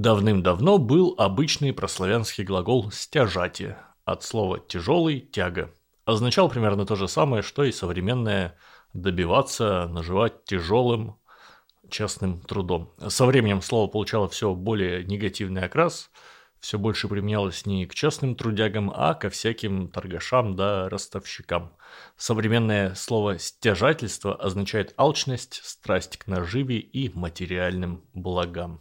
Давным-давно был обычный прославянский глагол «стяжати» от слова «тяжелый» – «тяга». Означал примерно то же самое, что и современное «добиваться», «наживать тяжелым», честным трудом. Со временем слово получало все более негативный окрас, все больше применялось не к честным трудягам, а ко всяким торгашам да ростовщикам. Современное слово «стяжательство» означает алчность, страсть к наживе и материальным благам.